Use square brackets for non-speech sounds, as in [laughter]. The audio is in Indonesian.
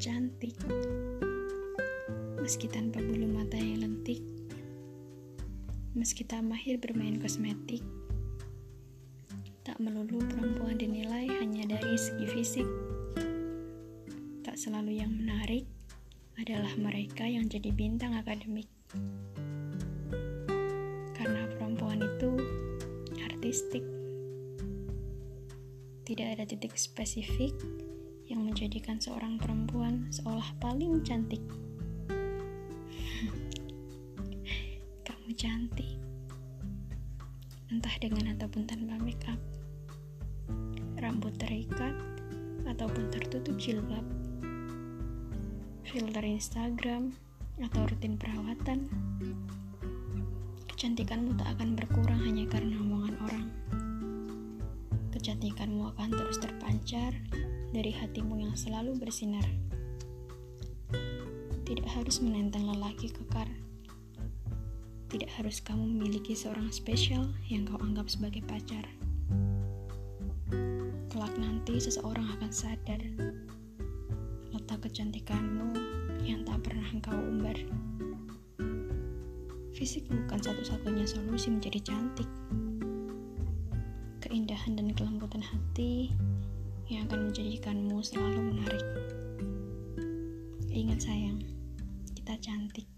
cantik. Meski tanpa bulu mata yang lentik, meski tak mahir bermain kosmetik, tak melulu perempuan dinilai hanya dari segi fisik. Tak selalu yang menarik adalah mereka yang jadi bintang akademik. Karena perempuan itu artistik. Tidak ada titik spesifik yang menjadikan seorang perempuan seolah paling cantik. [laughs] cantik, entah dengan ataupun tanpa make up, rambut terikat ataupun tertutup jilbab, filter Instagram atau rutin perawatan. Kecantikanmu tak akan berkurang hanya karena omongan orang. Kecantikanmu akan terus terpancar dari hatimu yang selalu bersinar. Tidak harus menenteng lelaki kekar tidak harus kamu memiliki seorang spesial yang kau anggap sebagai pacar. Kelak nanti seseorang akan sadar letak kecantikanmu yang tak pernah engkau umbar. Fisik bukan satu-satunya solusi menjadi cantik. Keindahan dan kelembutan hati yang akan menjadikanmu selalu menarik. Ingat sayang, kita cantik.